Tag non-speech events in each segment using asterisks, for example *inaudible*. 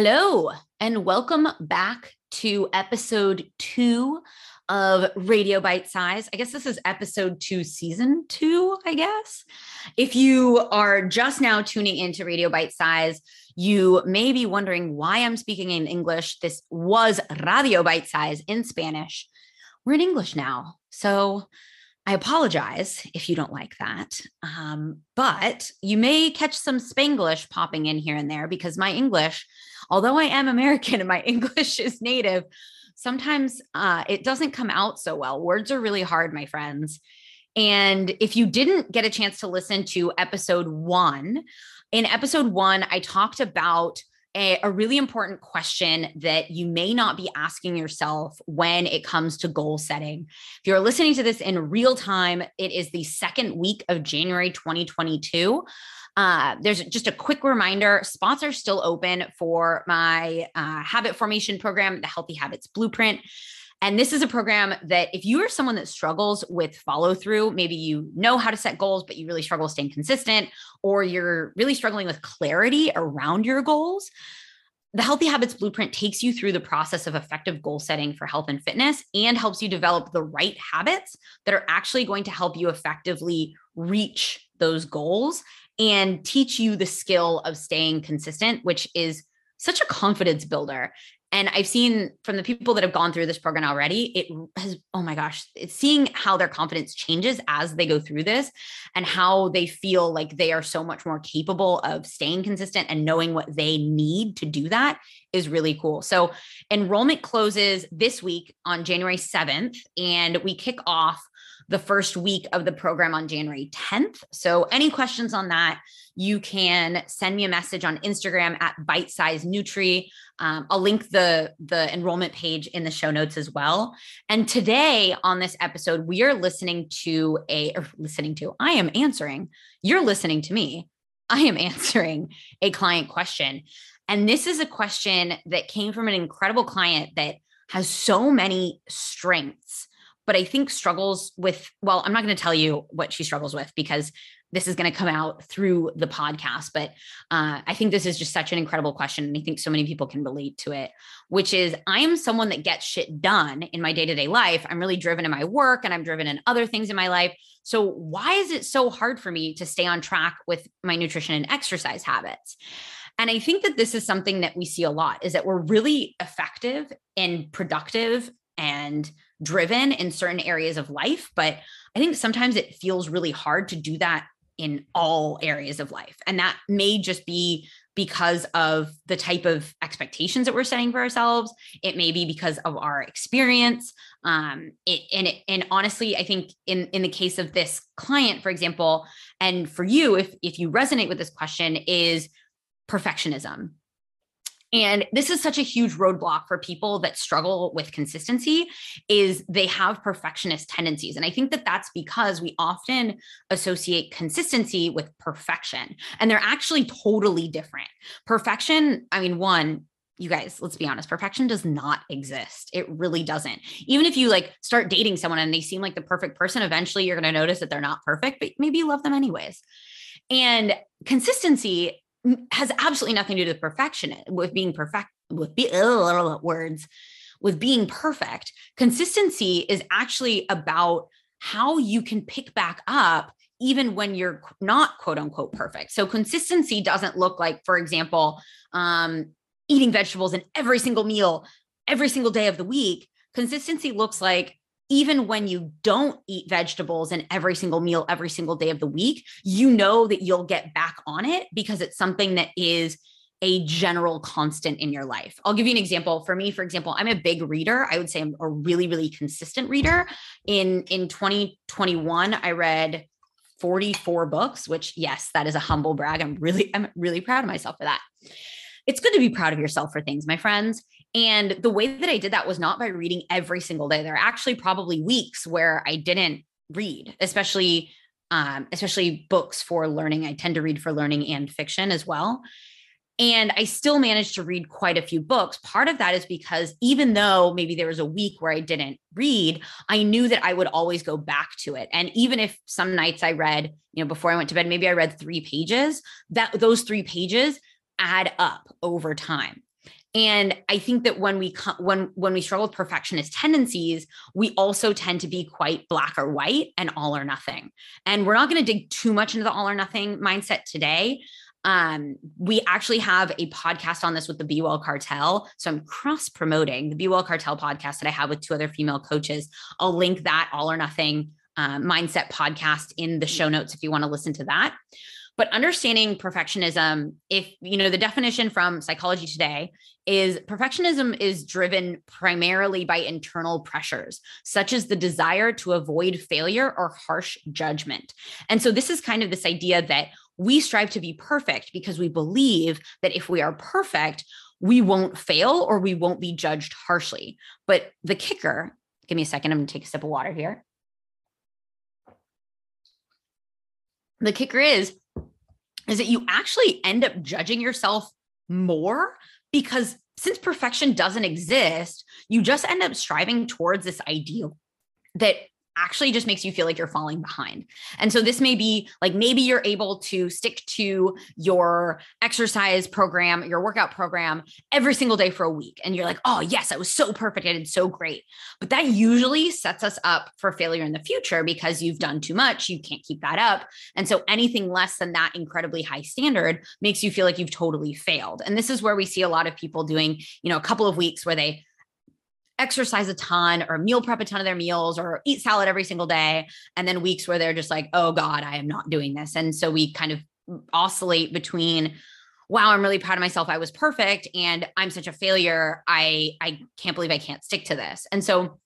Hello, and welcome back to episode two of Radio Bite Size. I guess this is episode two, season two, I guess. If you are just now tuning into Radio Bite Size, you may be wondering why I'm speaking in English. This was Radio Bite Size in Spanish. We're in English now. So I apologize if you don't like that. Um, but you may catch some Spanglish popping in here and there because my English, although I am American and my *laughs* English is native, sometimes uh, it doesn't come out so well. Words are really hard, my friends. And if you didn't get a chance to listen to episode one, in episode one, I talked about a, a, really important question that you may not be asking yourself when it comes to goal setting. If you're listening to this in real time, it is the second week of January 2022. Uh, there's just a quick reminder spots are still open for my uh, habit formation program, the Healthy Habits Blueprint. And this is a program that if you are someone that struggles with follow through, maybe you know how to set goals, but you really struggle staying consistent, or you're really struggling with clarity around your goals. The Healthy Habits Blueprint takes you through the process of effective goal setting for health and fitness and helps you develop the right habits that are actually going to help you effectively reach those goals and teach you the skill of staying consistent, which is such a confidence builder. And I've seen from the people that have gone through this program already, it has, oh my gosh, it's seeing how their confidence changes as they go through this and how they feel like they are so much more capable of staying consistent and knowing what they need to do that is really cool. So enrollment closes this week on January 7th, and we kick off the first week of the program on January 10th. So, any questions on that, you can send me a message on Instagram at bite size nutri. Um, I'll link the the enrollment page in the show notes as well. And today on this episode, we are listening to a or listening to. I am answering. You're listening to me. I am answering a client question. And this is a question that came from an incredible client that has so many strengths but I think struggles with, well, I'm not going to tell you what she struggles with because this is going to come out through the podcast. But uh, I think this is just such an incredible question. And I think so many people can relate to it, which is I am someone that gets shit done in my day to day life. I'm really driven in my work and I'm driven in other things in my life. So, why is it so hard for me to stay on track with my nutrition and exercise habits? And I think that this is something that we see a lot is that we're really effective and productive and driven in certain areas of life. But I think sometimes it feels really hard to do that in all areas of life. And that may just be because of the type of expectations that we're setting for ourselves. It may be because of our experience. Um, it, and it, and honestly, I think in in the case of this client, for example, and for you, if if you resonate with this question, is perfectionism and this is such a huge roadblock for people that struggle with consistency is they have perfectionist tendencies. And I think that that's because we often associate consistency with perfection and they're actually totally different. Perfection, I mean, one, you guys, let's be honest, perfection does not exist. It really doesn't. Even if you like start dating someone and they seem like the perfect person, eventually you're going to notice that they're not perfect, but maybe you love them anyways. And consistency has absolutely nothing to do with perfection with being perfect with be, uh, words with being perfect. Consistency is actually about how you can pick back up even when you're not quote unquote perfect. So consistency doesn't look like for example um, eating vegetables in every single meal every single day of the week. Consistency looks like even when you don't eat vegetables in every single meal every single day of the week, you know that you'll get back on it because it's something that is a general constant in your life. I'll give you an example. For me, for example, I'm a big reader. I would say I'm a really really consistent reader. In in 2021, I read 44 books, which yes, that is a humble brag. I'm really I'm really proud of myself for that. It's good to be proud of yourself for things, my friends. And the way that I did that was not by reading every single day. There are actually probably weeks where I didn't read, especially um, especially books for learning. I tend to read for learning and fiction as well. And I still managed to read quite a few books. Part of that is because even though maybe there was a week where I didn't read, I knew that I would always go back to it. And even if some nights I read, you know, before I went to bed, maybe I read three pages, that those three pages add up over time. And i think that when we when when we struggle with perfectionist tendencies we also tend to be quite black or white and all or nothing and we're not going to dig too much into the all or nothing mindset today um, we actually have a podcast on this with the Be Well Cartel. So I'm cross promoting the Be Well Cartel podcast that I have with two other female coaches. I'll link that all or nothing uh, mindset podcast in the show notes if you want to listen to that. But understanding perfectionism, if you know the definition from Psychology Today is perfectionism is driven primarily by internal pressures, such as the desire to avoid failure or harsh judgment. And so this is kind of this idea that we strive to be perfect because we believe that if we are perfect, we won't fail or we won't be judged harshly. But the kicker, give me a second, I'm gonna take a sip of water here. The kicker is, is that you actually end up judging yourself more because since perfection doesn't exist, you just end up striving towards this ideal that actually just makes you feel like you're falling behind. And so this may be like maybe you're able to stick to your exercise program, your workout program every single day for a week. And you're like, oh, yes, I was so perfect. I did so great. But that usually sets us up for failure in the future because you've done too much. You can't keep that up. And so anything less than that incredibly high standard makes you feel like you've totally failed. And this is where we see a lot of people doing, you know, a couple of weeks where they exercise a ton or meal prep a ton of their meals or eat salad every single day. And then weeks where they're just like, oh God, I am not doing this. And so we kind of oscillate between, wow, I'm really proud of myself. I was perfect and I'm such a failure. I I can't believe I can't stick to this. And so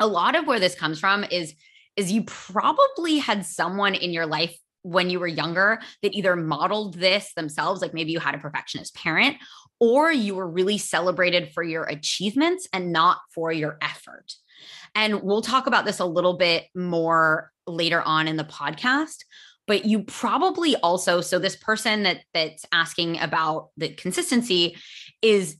a lot of where this comes from is is you probably had someone in your life when you were younger that either modeled this themselves, like maybe you had a perfectionist parent, or you were really celebrated for your achievements and not for your effort. And we'll talk about this a little bit more later on in the podcast but you probably also so this person that that's asking about the consistency is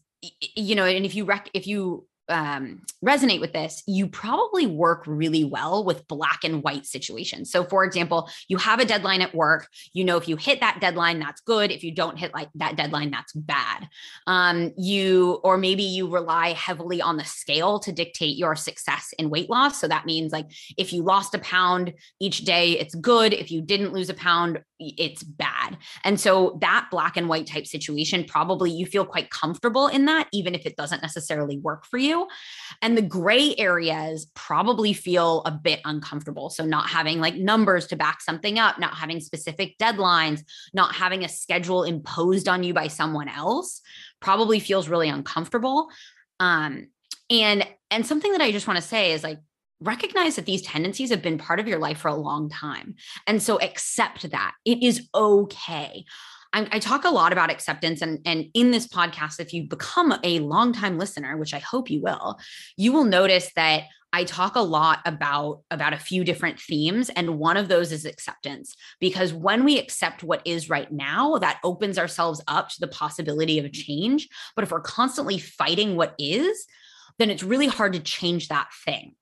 you know and if you rec if you um, resonate with this, you probably work really well with black and white situations. So, for example, you have a deadline at work. You know, if you hit that deadline, that's good. If you don't hit like that deadline, that's bad. Um, you, or maybe you rely heavily on the scale to dictate your success in weight loss. So that means like if you lost a pound each day, it's good. If you didn't lose a pound, it's bad. And so that black and white type situation, probably you feel quite comfortable in that, even if it doesn't necessarily work for you. And the gray areas probably feel a bit uncomfortable. So not having like numbers to back something up, not having specific deadlines, not having a schedule imposed on you by someone else probably feels really uncomfortable. Um, and and something that I just want to say is like recognize that these tendencies have been part of your life for a long time. And so accept that it is okay. I, I, talk a lot about acceptance and, and in this podcast, if you become a longtime listener, which I hope you will, you will notice that I talk a lot about about a few different themes and one of those is acceptance. Because when we accept what is right now that opens ourselves up to the possibility of a change. But if we're constantly fighting what is then it's really hard to change that thing.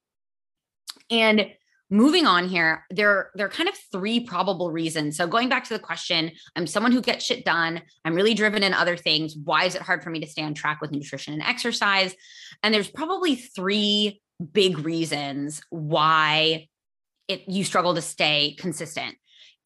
And moving on here, there, there are kind of three probable reasons. So going back to the question, I'm someone who gets shit done. I'm really driven in other things. Why is it hard for me to stay on track with nutrition and exercise? And there's probably three big reasons why it you struggle to stay consistent.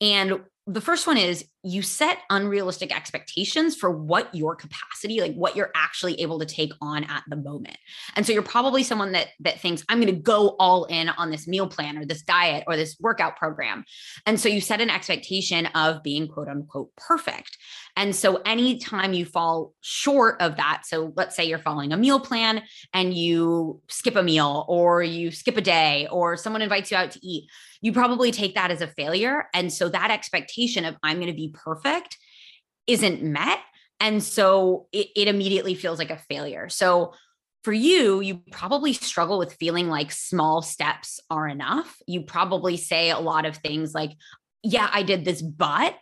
And the first one is you set unrealistic expectations for what your capacity like what you're actually able to take on at the moment. And so you're probably someone that that thinks i'm going to go all in on this meal plan or this diet or this workout program. And so you set an expectation of being quote unquote perfect. And so anytime you fall short of that so let's say you're following a meal plan and you skip a meal or you skip a day or someone invites you out to eat you probably take that as a failure. And so that expectation of I'm going to be perfect isn't met. And so it, it immediately feels like a failure. So for you, you probably struggle with feeling like small steps are enough. You probably say a lot of things like, yeah, I did this, but,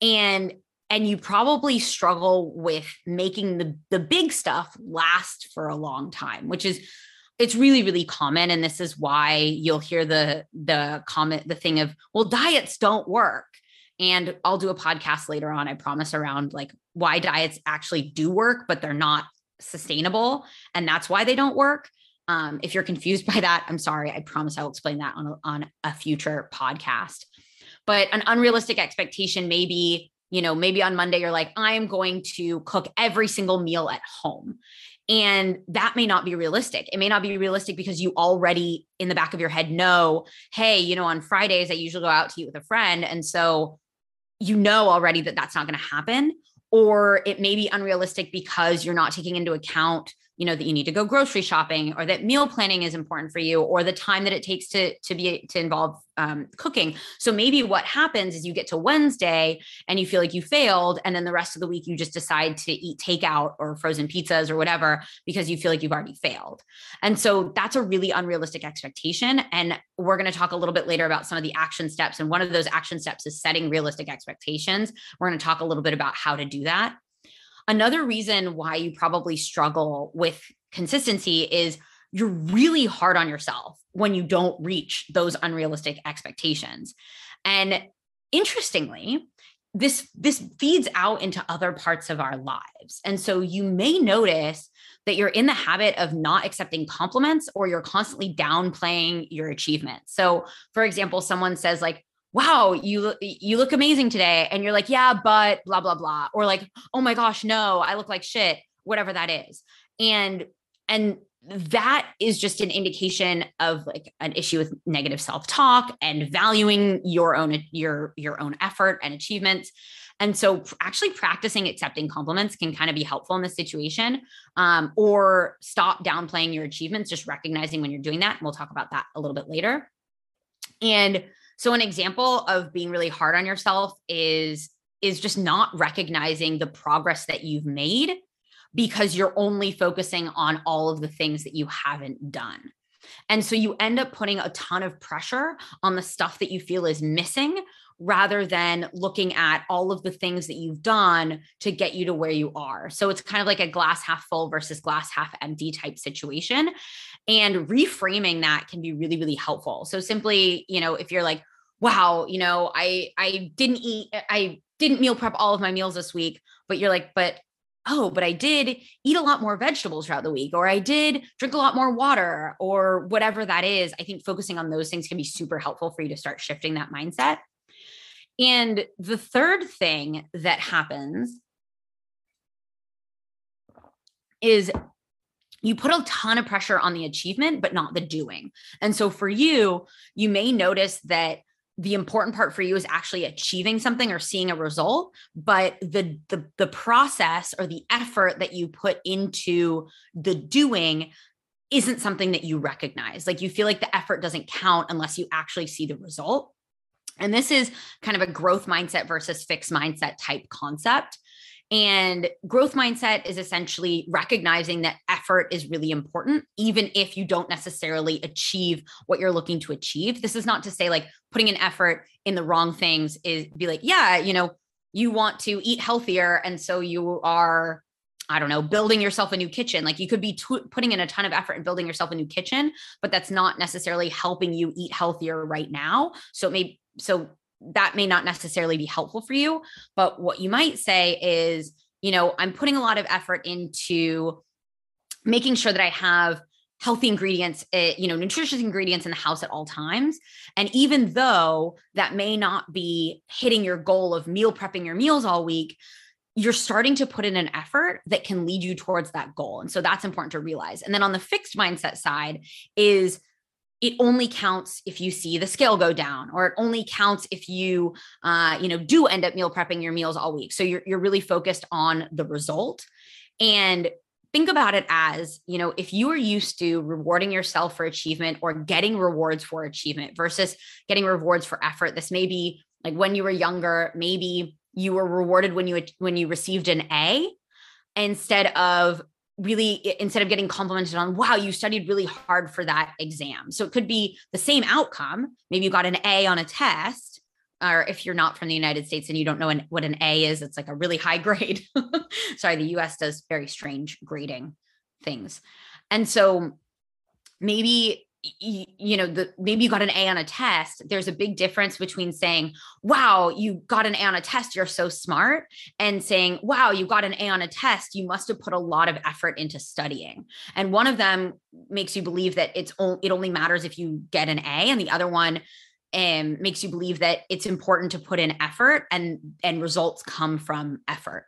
and and you probably struggle with making the the big stuff last for a long time which is it's really really common and this is why you'll hear the the comment the thing of well diets don't work and I'll do a podcast later on I promise around like why diets actually do work but they're not sustainable and that's why they don't work. Um, if you're confused *laughs* by that, I'm sorry. I promise I'll explain that on a, on a future podcast. But an unrealistic expectation maybe, you know, maybe on Monday you're like, I'm going to cook every single meal at home. And that may not be realistic. It may not be realistic because you already in the back of your head know, hey, you know, on Fridays, I usually go out to eat with a friend. And so you know already that that's not going to happen. Or it may be unrealistic because you're not taking into account you know that you need to go grocery shopping or that meal planning is important for you or the time that it takes to to be to involve um, cooking. So maybe what happens is you get to wednesday and you feel like you failed and then the rest of the week you just decide to eat takeout or frozen pizzas or whatever because you feel like you've already failed. And so that's a really unrealistic expectation and we're going to talk a little bit later about some of the action steps and one of those action steps is setting realistic expectations. We're going to talk a little bit about how to do that Another reason why you probably struggle with consistency is you're really hard on yourself when you don't reach those unrealistic expectations. And interestingly, this this feeds out into other parts of our lives. And so you may notice that you're in the habit of not accepting compliments or you're constantly downplaying your achievements. So, for example, someone says like, wow you you look amazing today. And you're like yeah but blah blah blah. Or like oh my gosh no i look like shit whatever that is. And and that is just an indication of like an issue with negative self-talk and valuing your own your your own effort and achievements. And so actually practicing accepting compliments can kind of be helpful in this situation um, or stop downplaying your achievements just recognizing when you're doing that. And we'll talk about that a little bit later. And so an example of being really hard on yourself is is just not recognizing the progress that you've made because you're only focusing on all of the things that you haven't done. And so you end up putting a ton of pressure on the stuff that you feel is missing rather than looking at all of the things that you've done to get you to where you are. So it's kind of like a glass half full versus glass half empty type situation. And reframing that can be really, really helpful. So simply, you know, if you're like, wow, you know, I I didn't eat, I didn't meal prep all of my meals this week, but you're like, but oh, but I did eat a lot more vegetables throughout the week, or I did drink a lot more water, or whatever that is. I think focusing on those things can be super helpful for you to start shifting that mindset. And the third thing that happens is you put a ton of pressure on the achievement, but not the doing. And so for you, you may notice that the important part for you is actually achieving something or seeing a result but the, the the process or the effort that you put into the doing isn't something that you recognize like you feel like the effort doesn't count unless you actually see the result and this is kind of a growth mindset versus fixed mindset type concept and growth mindset is essentially recognizing that effort is really important, even if you don't necessarily achieve what you're looking to achieve. This is not to say like putting an effort in the wrong things is be like, yeah, you know, you want to eat healthier. And so you are, I don't know, building yourself a new kitchen. Like you could be t- putting in a ton of effort and building yourself a new kitchen, but that's not necessarily helping you eat healthier right now. So it may, so that may not necessarily be helpful for you. But what you might say is, you know, I'm putting a lot of effort into making sure that I have healthy ingredients, eh, you know, nutritious ingredients in the house at all times. And even though that may not be hitting your goal of meal prepping your meals all week, you're starting to put in an effort that can lead you towards that goal. And so that's important to realize. And then on the fixed mindset side is it only counts if you see the scale go down or it only counts if you uh, you know do end up meal prepping your meals all week so you're, you're really focused on the result and think about it as you know if you are used to rewarding yourself for achievement or getting rewards for achievement versus getting rewards for effort this may be like when you were younger maybe you were rewarded when you when you received an a instead of really instead of getting complimented on wow you studied really hard for that exam. So it could be the same outcome. Maybe you got an a on a test or if you're not from the united states and you don't know an, what an a is it's like a really high *laughs* grade. Sorry the us does very strange grading things. And so maybe you, know the maybe you got an a on a test there's a big difference between saying wow you got an a on a test you're so smart and saying wow you got an a on a test you must have put a lot of effort into studying and one of them makes you believe that it's only it only matters if you get an a and the other one um, makes you believe that it's important to put in effort and and results come from effort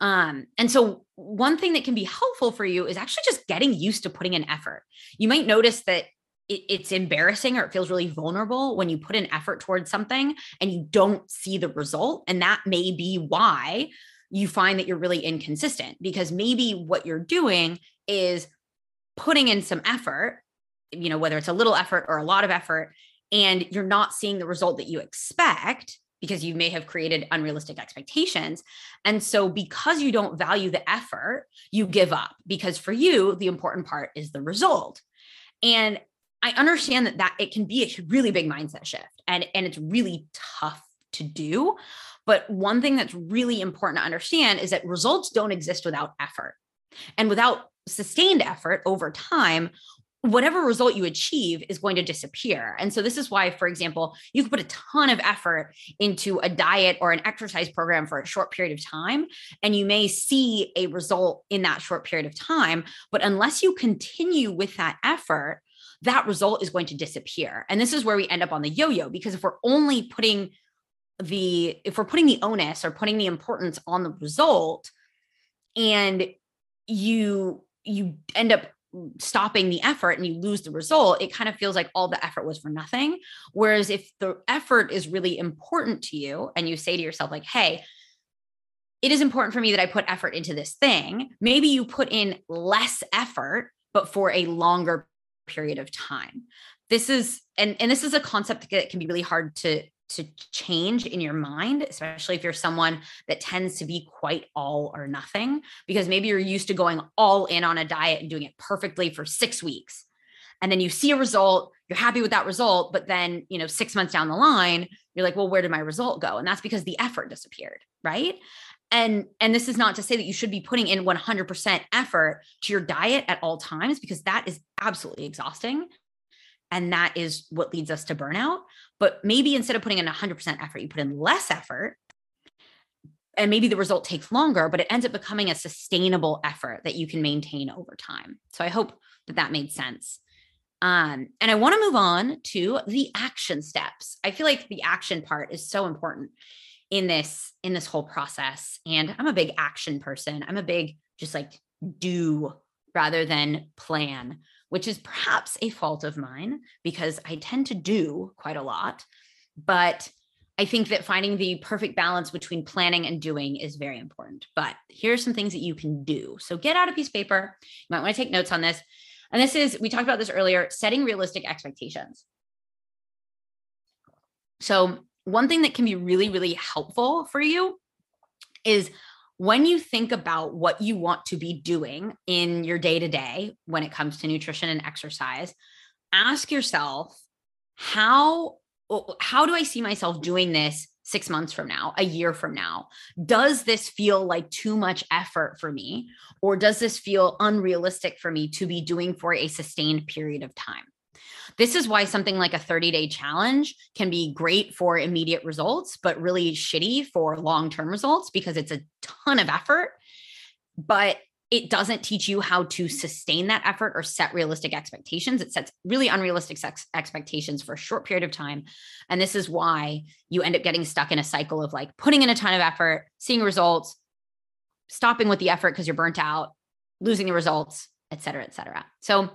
um, and so one thing that can be helpful for you is actually just getting used to putting in effort. You might notice that it, it's embarrassing or it feels really vulnerable when you put an effort towards something and you don't see the result. And that may be why you find that you're really inconsistent because maybe what you're doing is putting in some effort, you know, whether it's a little effort or a lot of effort, and you're not seeing the result that you expect because you may have created unrealistic expectations. And so, because you don't value the effort, you give up because for you, the important part is the result. And I understand that that it can be a really big mindset shift and, and it's really tough to do. But one thing that's really important to understand is that results don't exist without effort. And without sustained effort over time, whatever result you achieve is going to disappear. And so this is why, for example, you can put a ton of effort into a diet or an exercise program for a short period of time, and you may see a result in that short period of time. But unless you continue with that effort, that result is going to disappear. And this is where we end up on the yo-yo, because if we're only putting the if we're putting the onus or putting the importance on the result and you you end up stopping the effort and you lose the result, it kind of feels like all the effort was for nothing. Whereas if the effort is really important to you and you say to yourself, like, hey, it is important for me that I put effort into this thing, maybe you put in less effort, but for a longer period of time. This is, and, and this is a concept that can be really hard to to change in your mind, especially if you're someone that tends to be quite all or nothing, because maybe you're used to going all in on a diet and doing it perfectly for six weeks. And then you see a result, you're happy with that result. But then, you know, six months down the line, you're like, well, where did my result go? And that's because the effort disappeared. Right. And, and this is not to say that you should be putting in 100% effort to your diet at all times, because that is absolutely exhausting and that is what leads us to burnout. But maybe instead of putting in 100% effort, you put in less effort. And maybe the result takes longer, but it ends up becoming a sustainable effort that you can maintain over time. So I hope that that made sense. Um, and I want to move on to the action steps. I feel like the action part is so important in this in this whole process. And I'm a big action person. I'm a big just like do rather than plan which is perhaps a fault of mine because I tend to do quite a lot. But I think that finding the perfect balance between planning and doing is very important. But here's some things that you can do. So get out a piece of paper. You might want to take notes on this. And this is, we talked about this earlier, setting realistic expectations. So, one thing that can be really, really helpful for you is when you think about what you want to be doing in your day to day when it comes to nutrition and exercise, ask yourself how how do I see myself doing this 6 months from now, a year from now? Does this feel like too much effort for me or does this feel unrealistic for me to be doing for a sustained period of time? This is why something like a 30 day challenge can be great for immediate results, but really shitty for long term results because it's a ton of effort. But it doesn't teach you how to sustain that effort or set realistic expectations. It sets really unrealistic sex expectations for a short period of time. And this is why you end up getting stuck in a cycle of like putting in a ton of effort, seeing results, stopping with the effort because you're burnt out, losing the results, et cetera, et cetera. So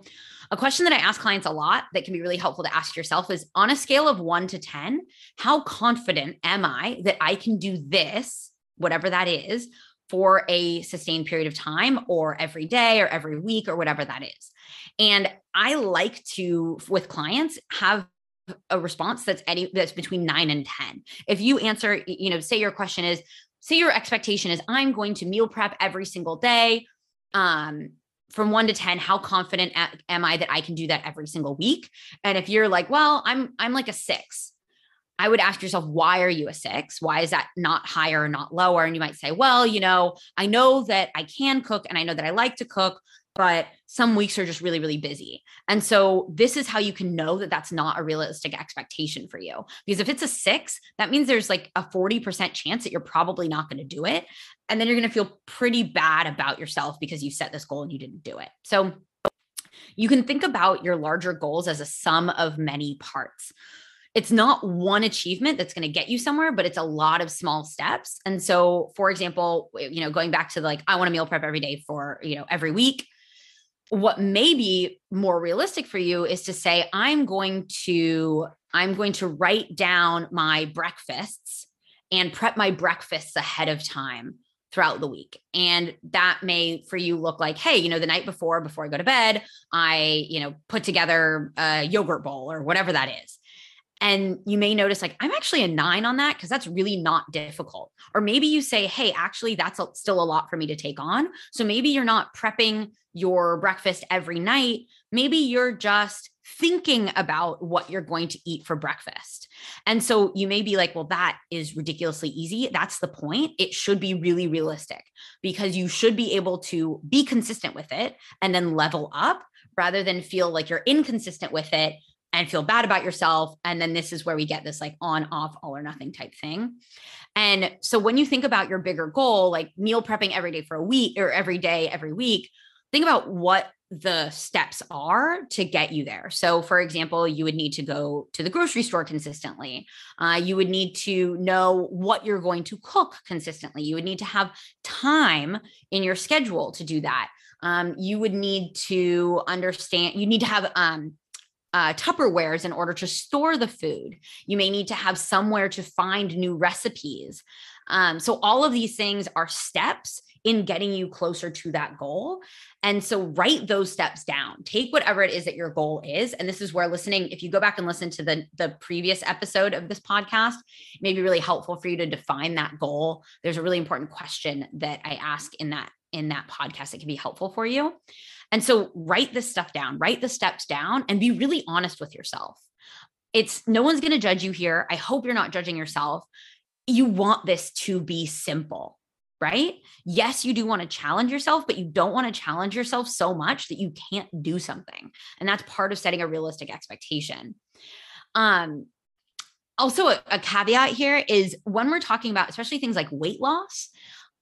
a question that I ask clients a lot that can be really helpful to ask yourself is on a scale of one to 10, how confident am I that I can do this, whatever that is, for a sustained period of time or every day or every week or whatever that is? And I like to, with clients, have a response that's any that's between nine and 10. If you answer, you know, say your question is, say your expectation is I'm going to meal prep every single day. Um, from one to 10 how confident am i that i can do that every single week and if you're like well i'm i'm like a six I would ask yourself, why are you a six? Why is that not higher or not lower? And you might say, well, you know, I know that I can cook and I know that I like to cook, but some weeks are just really, really busy. And so this is how you can know that that's not a realistic expectation for you. Because if it's a six, that means there's like a 40% chance that you're probably not going to do it. And then you're going to feel pretty bad about yourself because you set this goal and you didn't do it. So you can think about your larger goals as a sum of many parts it's not one achievement that's going to get you somewhere but it's a lot of small steps and so for example you know going back to like i want to meal prep every day for you know every week what may be more realistic for you is to say i'm going to i'm going to write down my breakfasts and prep my breakfasts ahead of time throughout the week. And that may for you look like hey you know the night before before i go to bed i you know put together a yogurt bowl or whatever that is and you may notice like i'm actually a nine on that because that's really not difficult or maybe you say hey actually that's a, still a lot for me to take on so maybe you're not prepping your breakfast every night. Maybe you're just thinking about what you're going to eat for breakfast. And so you may be like, well, that is ridiculously easy. That's the point. It should be really realistic because you should be able to be consistent with it and then level up rather than feel like you're inconsistent with it and feel bad about yourself. And then this is where we get this like on, off, all or nothing type thing. And so when you think about your bigger goal, like meal prepping every day for a week or every day, every week, think about what the steps are to get you there. So, for example, you would need to go to the grocery store consistently. Uh, you would need to know what you're going to cook consistently. You would need to have time in your schedule to do that. Um, you would need to understand, you need to have um, uh, Tupperwares in order to store the food. You may need to have somewhere to find new recipes. Um, so, all of these things are steps in getting you closer to that goal. And so write those steps down. Take whatever it is that your goal is. And this is where listening, if you go back and listen to the, the previous episode of this podcast, it may be really helpful for you to define that goal. There's a really important question that I ask in that in that podcast that can be helpful for you. And so write this stuff down, write the steps down and be really honest with yourself. It's no one's going to judge you here. I hope you're not judging yourself. You want this to be simple right? Yes, you do want to challenge yourself, but you don't want to challenge yourself so much that you can't do something. And that's part of setting a realistic expectation. Um, also, a, a caveat here is when we're talking about, especially things like weight loss,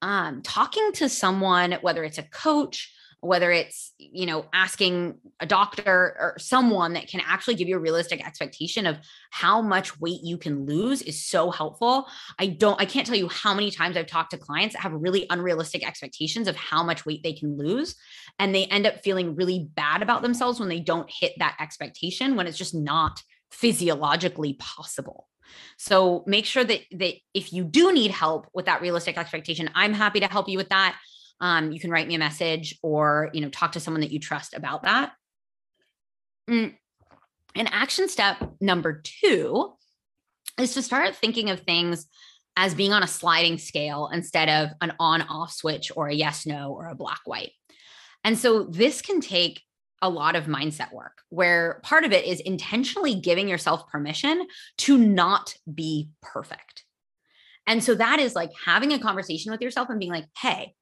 um, talking to someone, whether it's a coach, whether it's you know asking a doctor or someone that can actually give you a realistic expectation of how much weight you can lose is so helpful. I don't i can't tell you how many times i've talked to clients that have really unrealistic expectations of how much weight they can lose and they end up feeling really bad about themselves when they don't hit that expectation when it's just not physiologically possible. So make sure that that if you do need help with that realistic expectation i'm happy to help you with that um, you can write me a message or you know talk to someone that you trust about that mm. and action step number two is to start thinking of things as being on a sliding scale instead of an on off switch or a yes no or a black white and so this can take a lot of mindset work where part of it is intentionally giving yourself permission to not be perfect. And so that is like having a conversation with yourself and being like, hey,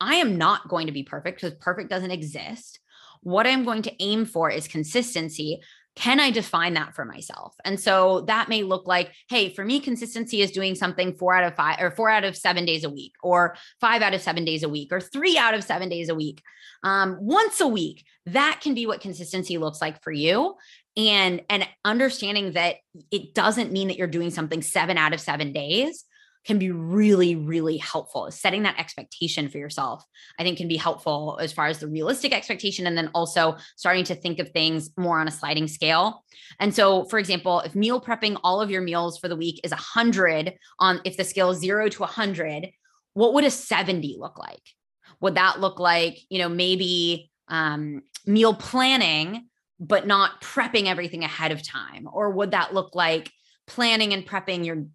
I am not going to be perfect because perfect doesn't exist. What I'm going to aim for is consistency. Can I define that for myself? And so that may look like, hey, for me, consistency is doing something four out of five or four out of seven days a week, or five out of seven days a week, or three out of seven days a week, um, once a week. That can be what consistency looks like for you. And, and understanding that it doesn't mean that you're doing something seven out of seven days can be really, really helpful. Setting that expectation for yourself, I think, can be helpful as far as the realistic expectation. And then also starting to think of things more on a sliding scale. And so, for example, if meal prepping all of your meals for the week is 100 on, if the scale is zero to 100, what would a 70 look like? Would that look like, you know, maybe um, meal planning, but not prepping everything ahead of time? Or would that look like planning and prepping your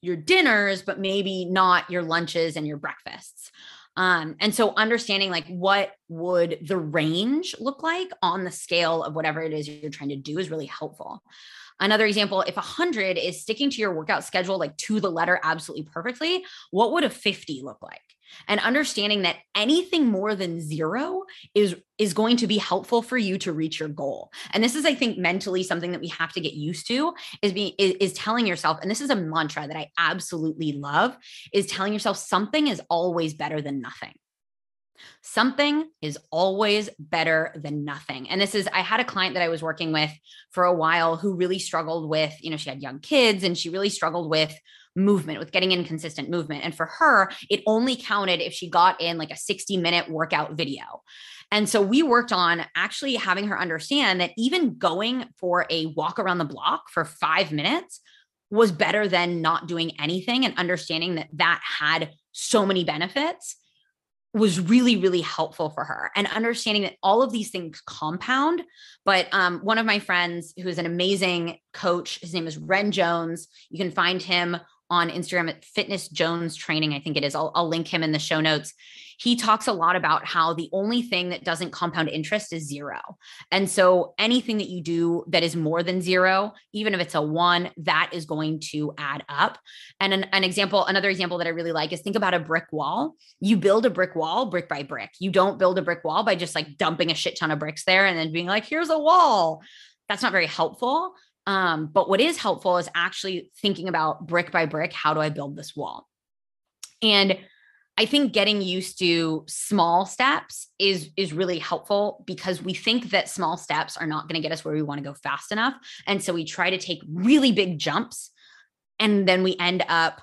your dinners, but maybe not your lunches and your breakfasts. Um, and so understanding like what would the range look like on the scale of whatever it is you're trying to do is really helpful. Another example, if 100 is sticking to your workout schedule like to the letter absolutely perfectly, what would a 50 look like? And understanding that anything more than 0 is is going to be helpful for you to reach your goal. And this is I think mentally something that we have to get used to is being is, is telling yourself and this is a mantra that I absolutely love is telling yourself something is always better than nothing. Something is always better than nothing. And this is, I had a client that I was working with for a while who really struggled with, you know, she had young kids and she really struggled with movement, with getting inconsistent movement. And for her, it only counted if she got in like a 60 minute workout video. And so we worked on actually having her understand that even going for a walk around the block for five minutes was better than not doing anything and understanding that that had so many benefits was really really helpful for her and understanding that all of these things compound but um, one of my friends who is an amazing coach his name is ren jones you can find him on Instagram at Fitness Jones Training, I think it is. I'll, I'll, link him in the show notes. He talks a lot about how the only thing that doesn't compound interest is zero. And so anything that you do that is more than zero, even if it's a one, that is going to add up. And an, an example, another example that I really like is think about a brick wall. You build a brick wall brick by brick. You don't build a brick wall by just like dumping a shit ton of bricks there and then being like, here's a wall. That's not very helpful. Um, but what is helpful is actually thinking about brick by brick, how do I build this wall? And I think getting used to small steps is is really helpful because we think that small steps are not going to get us where we want to go fast enough. And so we try to take really big jumps and then we end up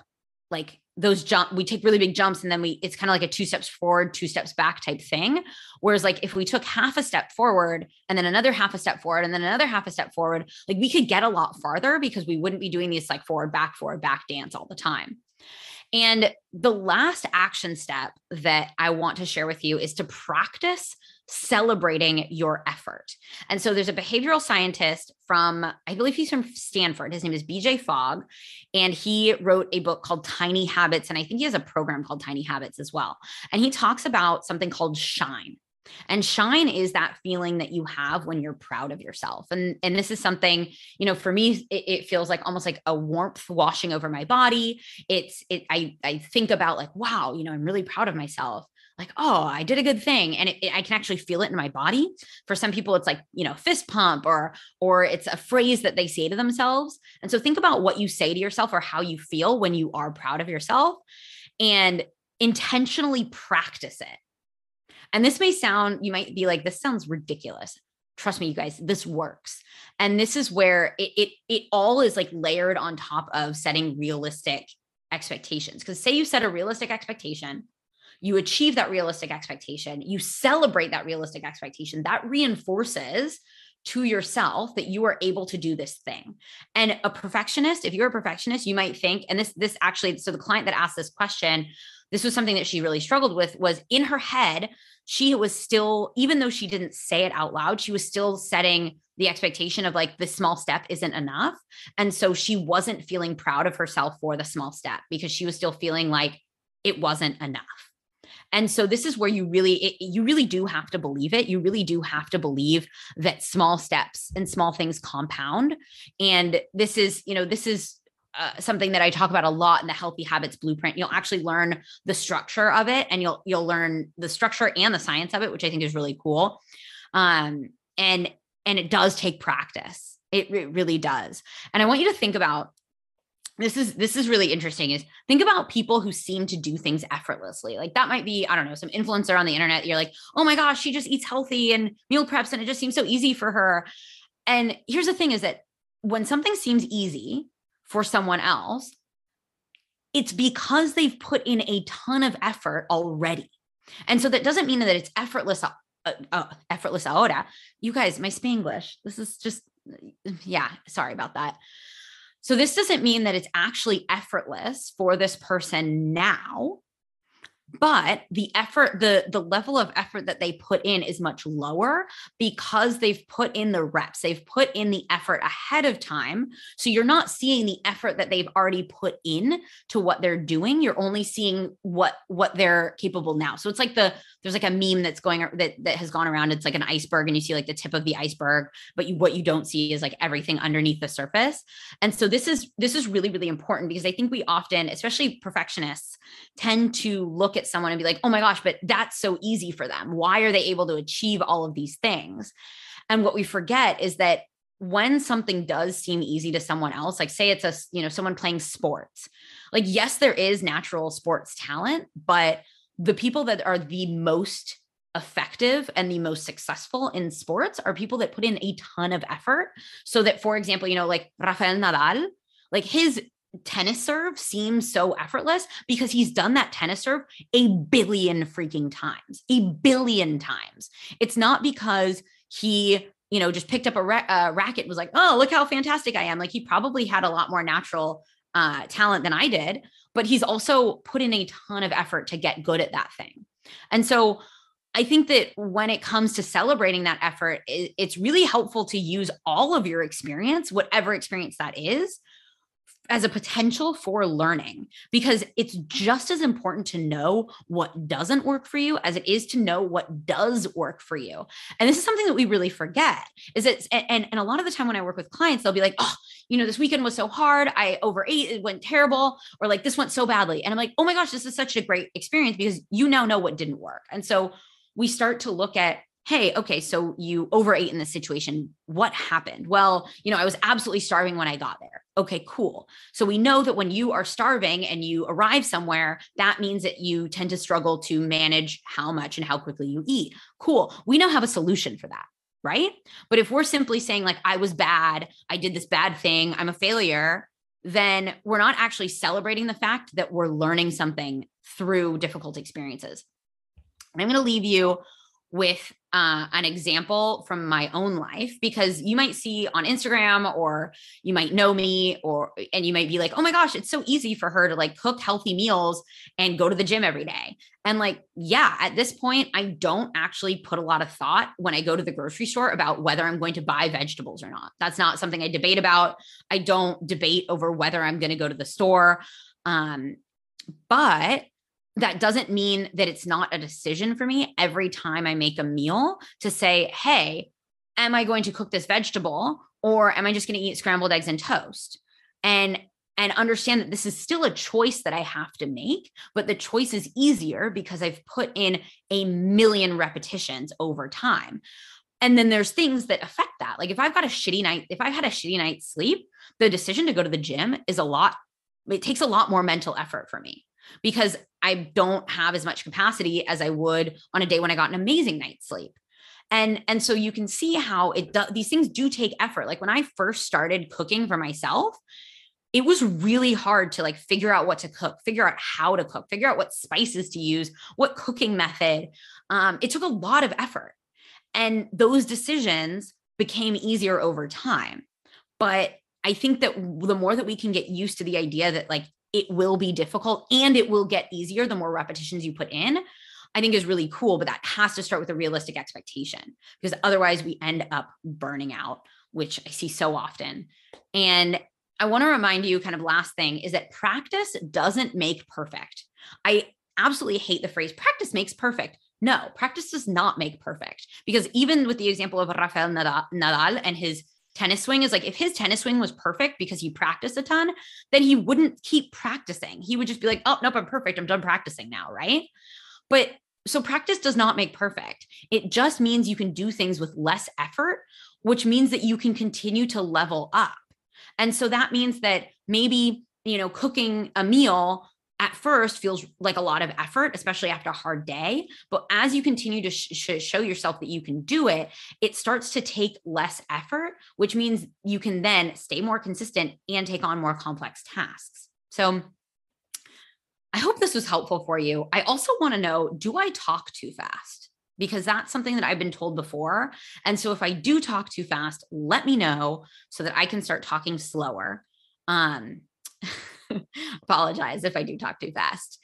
like those jump we take really big jumps and then we it's kind of like a two steps forward two steps back type thing. Whereas like if we took half a step forward and then another half a step forward and then another half a step forward like we could get a lot farther because we wouldn't be doing these like forward back forward back dance all the time and the last action step that I want to share with you is to practice celebrating your effort. And so there's a behavioral scientist from, I believe he's from Stanford. His name is BJ Fogg. And he wrote a book called Tiny Habits. And I think he has a program called Tiny Habits as well. And he talks about something called shine. And shine is that feeling that you have when you're proud of yourself. And, and this is something, you know, for me, it, it, feels like almost like a warmth washing over my body. It's, it, I, I think about like, wow, you know, I'm really proud of myself. Like oh i did a good thing. And it, it, i can actually feel it in my body. For some people it's like you know fist pump or or it's a phrase that they say to themselves. And so think about what you say to yourself or how you feel when you are proud of yourself and intentionally practice it and this may sound you might be like this sounds ridiculous. Trust me you guys this works. And this is where it it, it all is like layered on top of setting realistic expectations. Because say you set a realistic expectation you achieve that realistic expectation, you celebrate that realistic expectation, that reinforces to yourself that you are able to do this thing. And a perfectionist, if you're a perfectionist, you might think, and this, this actually, so the client that asked this question, this was something that she really struggled with was in her head, she was still, even though she didn't say it out loud, she was still setting the expectation of like the small step isn't enough. And so she wasn't feeling proud of herself for the small step because she was still feeling like it wasn't enough. And so this is where you really it, you really do have to believe it. You really do have to believe that small steps and small things compound. And this is, you know, this is uh, something that I talk about a lot in the healthy habits blueprint. You'll actually learn the structure of it and you'll you'll learn the structure and the science of it, which I think is really cool. Um and and it does take practice. It, it really does. And I want you to think about this is this is really interesting is think about people who seem to do things effortlessly like that might be i don't know some influencer on the internet you're like oh my gosh she just eats healthy and meal preps and it just seems so easy for her and here's the thing is that when something seems easy for someone else it's because they've put in a ton of effort already. And so that doesn't mean that it's effortless uh, uh, effortless ahora. You guys my spanglish this is just yeah sorry about that. So this doesn't mean that it's actually effortless for this person now. But the effort the the level of effort that they put in is much lower because they've put in the reps. They've put in the effort ahead of time. So you're not seeing the effort that they've already put in to what they're doing. You're only seeing what what they're capable now. So it's like the there's like a meme that's going that that has gone around. It's like an iceberg and you see like the tip of the iceberg but you, what you don't see is like everything underneath the surface. And so this is this is really really important because i think we often especially perfectionists tend to look at someone and be like, oh my gosh, but that's so easy for them. Why are they able to achieve all of these things? And what we forget is that when something does seem easy to someone else, like say it's a, you know, someone playing sports, like, yes, there is natural sports talent, but the people that are the most effective and the most successful in sports are people that put in a ton of effort. So that, for example, you know, like Rafael Nadal, like his tennis serve seems so effortless because he's done that tennis serve a billion freaking times, a billion times. It's not because he, you know, just picked up a, ra- a racket was like, oh, look how fantastic I am. Like he probably had a lot more natural uh, talent than I did, but he's also put in a ton of effort to get good at that thing. And so I think that when it comes to celebrating that effort, it's really helpful to use all of your experience, whatever experience that is, as a potential for learning because it's just as important to know what doesn't work for you as it is to know what does work for you. And this is something that we really forget is it and, and a lot of the time when i work with clients they'll be like oh you know this weekend was so hard. I overate. It went terrible or like this went so badly. And i'm like oh my gosh this is such a great experience because you now know what didn't work. And so we start to look at hey, okay, so you overate in this situation. What happened? Well, you know, I was absolutely starving when I got there. Okay, cool. So we know that when you are starving and you arrive somewhere, that means that you tend to struggle to manage how much and how quickly you eat. Cool. We now have a solution for that. Right. But if we're simply saying, like, I was bad, I did this bad thing, I'm a failure, then we're not actually celebrating the fact that we're learning something through difficult experiences. I'm going to leave you with uh, an example from my own life because you might see on Instagram or you might know me or and you might be like, "Oh my gosh, it's so easy for her to like cook healthy meals and go to the gym every day." And like, yeah, at this point I don't actually put a lot of thought when I go to the grocery store about whether I'm going to buy vegetables or not. That's not something I debate about. I don't debate over whether I'm going to go to the store. Um but that doesn't mean that it's not a decision for me every time I make a meal to say, hey, am I going to cook this vegetable or am I just going to eat scrambled eggs and toast? And and understand that this is still a choice that I have to make, but the choice is easier because I've put in a million repetitions over time. And then there's things that affect that. Like if I've got a shitty night, if I've had a shitty night's sleep, the decision to go to the gym is a lot, it takes a lot more mental effort for me because I don't have as much capacity as I would on a day when I got an amazing night's sleep. And and so you can see how it does these things do take effort. Like when I first started cooking for myself, it was really hard to like figure out what to cook, figure out how to cook, figure out what spices to use, what cooking method. Um, it took a lot of effort. And those decisions became easier over time. But I think that the more that we can get used to the idea that like it will be difficult and it will get easier the more repetitions you put in I think is really cool, but that has to start with a realistic expectation because otherwise we end up burning out, which I see so often. And I want to remind you kind of last thing is that practice doesn't make perfect. I absolutely hate the phrase practice makes perfect. No, practice does not make perfect because even with the example of Rafael Nadal and his tennis swing is like if his tennis swing was perfect because he practiced a ton, then he wouldn't keep practicing. He would just be like, oh, nope, I'm perfect. I'm done practicing now. Right. But so practice does not make perfect. It just means you can do things with less effort, which means that you can continue to level up. And so that means that maybe, you know, cooking a meal at first feels like a lot of effort, especially after a hard day. But as you continue to sh- show yourself that you can do it, it starts to take less effort, which means you can then stay more consistent and take on more complex tasks. So I hope this was helpful for you. I also want to know do I talk too fast? Because that's something that I've been told before. And so if I do talk too fast, let me know so that I can start talking slower. Um, *laughs* *laughs* Apologize if I do talk too fast.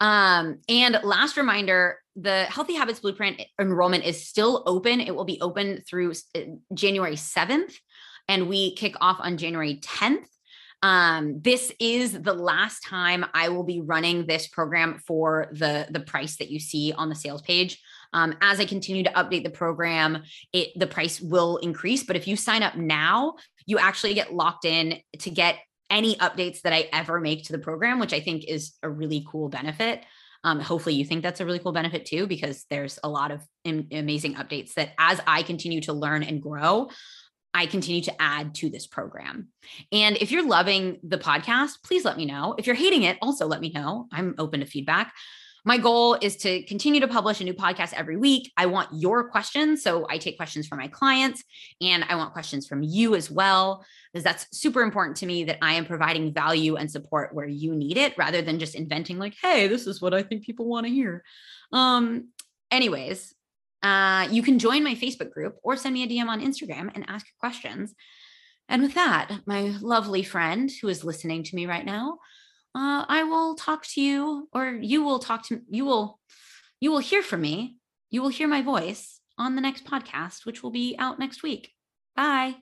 Um, and last reminder the Healthy Habits Blueprint enrollment is still open. It will be open through uh, January 7th, and we kick off on January 10th. Um, this is the last time I will be running this program for the, the price that you see on the sales page. Um, as I continue to update the program, it the price will increase. But if you sign up now, you actually get locked in to get any updates that I ever make to the program, which I think is a really cool benefit. Um, hopefully, you think that's a really cool benefit too, because there's a lot of am- amazing updates that as I continue to learn and grow, I continue to add to this program. And if you're loving the podcast, please let me know. If you're hating it, also let me know. I'm open to feedback. My goal is to continue to publish a new podcast every week. I want your questions. So I take questions from my clients and I want questions from you as well, because that's super important to me that I am providing value and support where you need it rather than just inventing, like, hey, this is what I think people want to hear. Um, anyways, uh, you can join my Facebook group or send me a DM on Instagram and ask questions. And with that, my lovely friend who is listening to me right now, uh, I will talk to you, or you will talk to you will you will hear from me. You will hear my voice on the next podcast, which will be out next week. Bye.